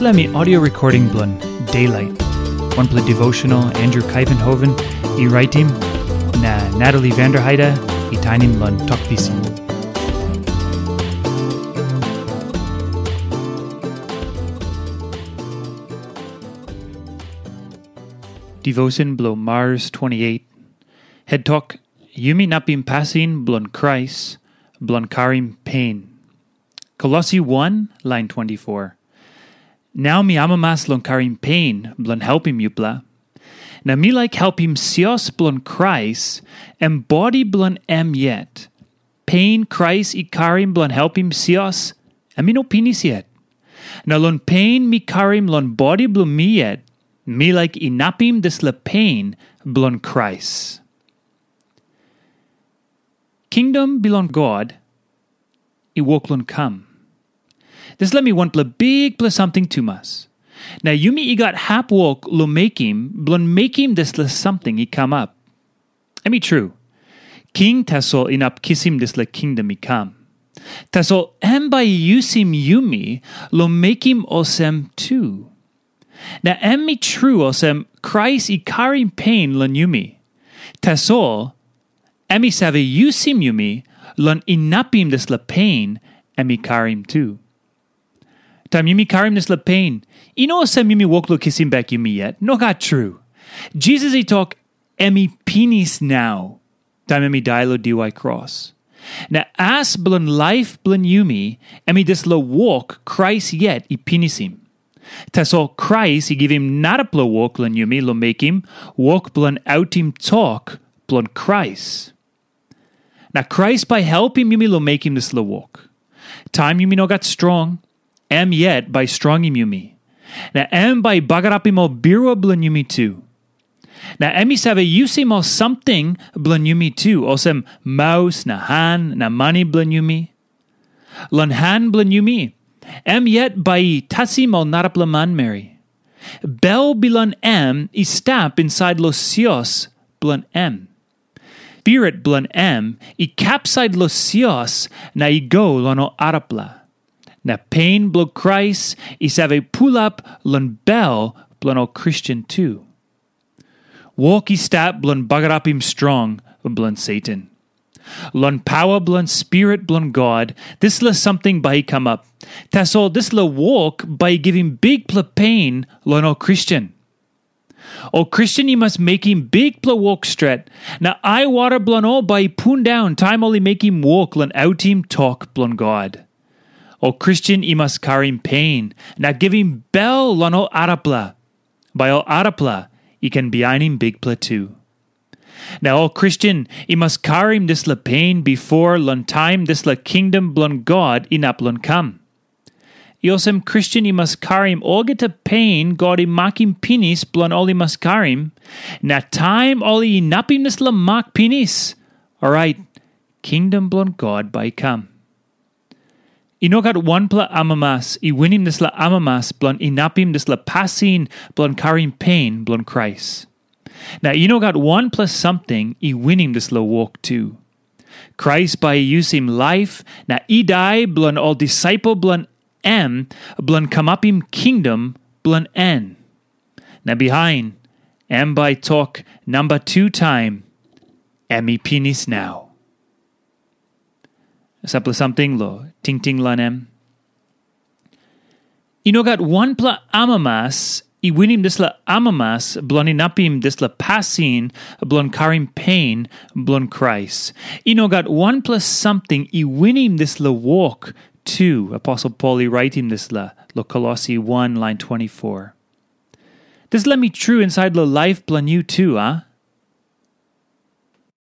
Me audio recording blun Daylight. One play devotional Andrew Kuyvenhoven, i writing na Natalie Vanderheide, i tinin blun talkpisin. Devotion blow Mars 28. Head talk Yumi napim passing blun Christ, blun karim pain. Kolosi 1, line 24. Now mi amamas lon karim pain, blon helpim yupla. Na mi like helpim sios blon Christ, embody blon em yet. Pain Christ i karim blon helpim sios, ami no pinis yet. Na lon pain mi karim lon body blon mi yet, mi like inapim des le pain blon Christ. Kingdom belong God, i woklon come. This let me want ple big plus something to mas. Now yumi i got hap walk lo makim, blon makim this le something i come up. I mean true. King tasol in up kissim this le kingdom i come. Tasol em by yusim yumi lo makim osem too. Now em mi true osem Christ i karim pain lon yumi. Tasol emi save yusim yumi lon inapim this le pain emi karim too. Tam yumi karim this le pain. Ino sem yumi woklo kisim back yumi yet. No got true. Jesus he talk emi penis now. Tam emi dialo dy cross. Now as blun life blun yumi emi this lo walk Christ yet i penisim. Taso Christ he give him not a plo walk blun yumi lo make him walk blun out him talk blun Christ. Now Christ by helping yumi lo make him this lo walk. Time yumi no got strong am yet by strong yumi. Na am by bagarapi mo biro blanyumi too. Na emi save yusi mo something blanyumi too. Osem mouse na han na mani blanyumi. Lan han blanyumi. Am yet by tasi mo naraplaman mary. Bel bilan am i stap inside los sios blan em. Spirit blan em i capside los sios na i go lono arapla. Na pain blo Christ is have a pull up lon bell blon Christian too. Walkie stat blon bagarapim strong blon Satan. Lon power blon spirit blon God, this la something by come up. Tas all this la walk by giving big pla pain lon o Christian. O Christian, you must make him big pla walk stret. Now I water blon all by poon down, time only make him walk lon out him talk blon God. O Christian imas karim pain, na giving bell lono arapla. By o arapla, can him big pla too. Now, O Christian, imas karim this la pain before lon time this la kingdom blon God inap lon come. Iosem Christian imas karim ogeta pain God imakim pinis blon oli mas karim. Na time oli inapim this la mak pinis. Alright, kingdom blon God by come. Inogat one pla amamas, i winim la amamas, blon inapim this la pasin, blon karim pain, blon Christ. Now, inogat one plus something, i winim la walk too. Christ by usim life, na idai blon all disciple blon em, blon kamapim kingdom, blon en. Now behind, em by talk number two time, emi pinis now. Sapla something lo, ting ting lanem. Inogat one pla amamas, i winim disla amamas, bloninapim disla pasin, blon karim pain, blon Christ. Inogat one plus something, i winim disla walk, two. Apostle Paul writing this la, lo Kolosi 1, line 24. This let me true inside lo life plan you too, ah? Huh?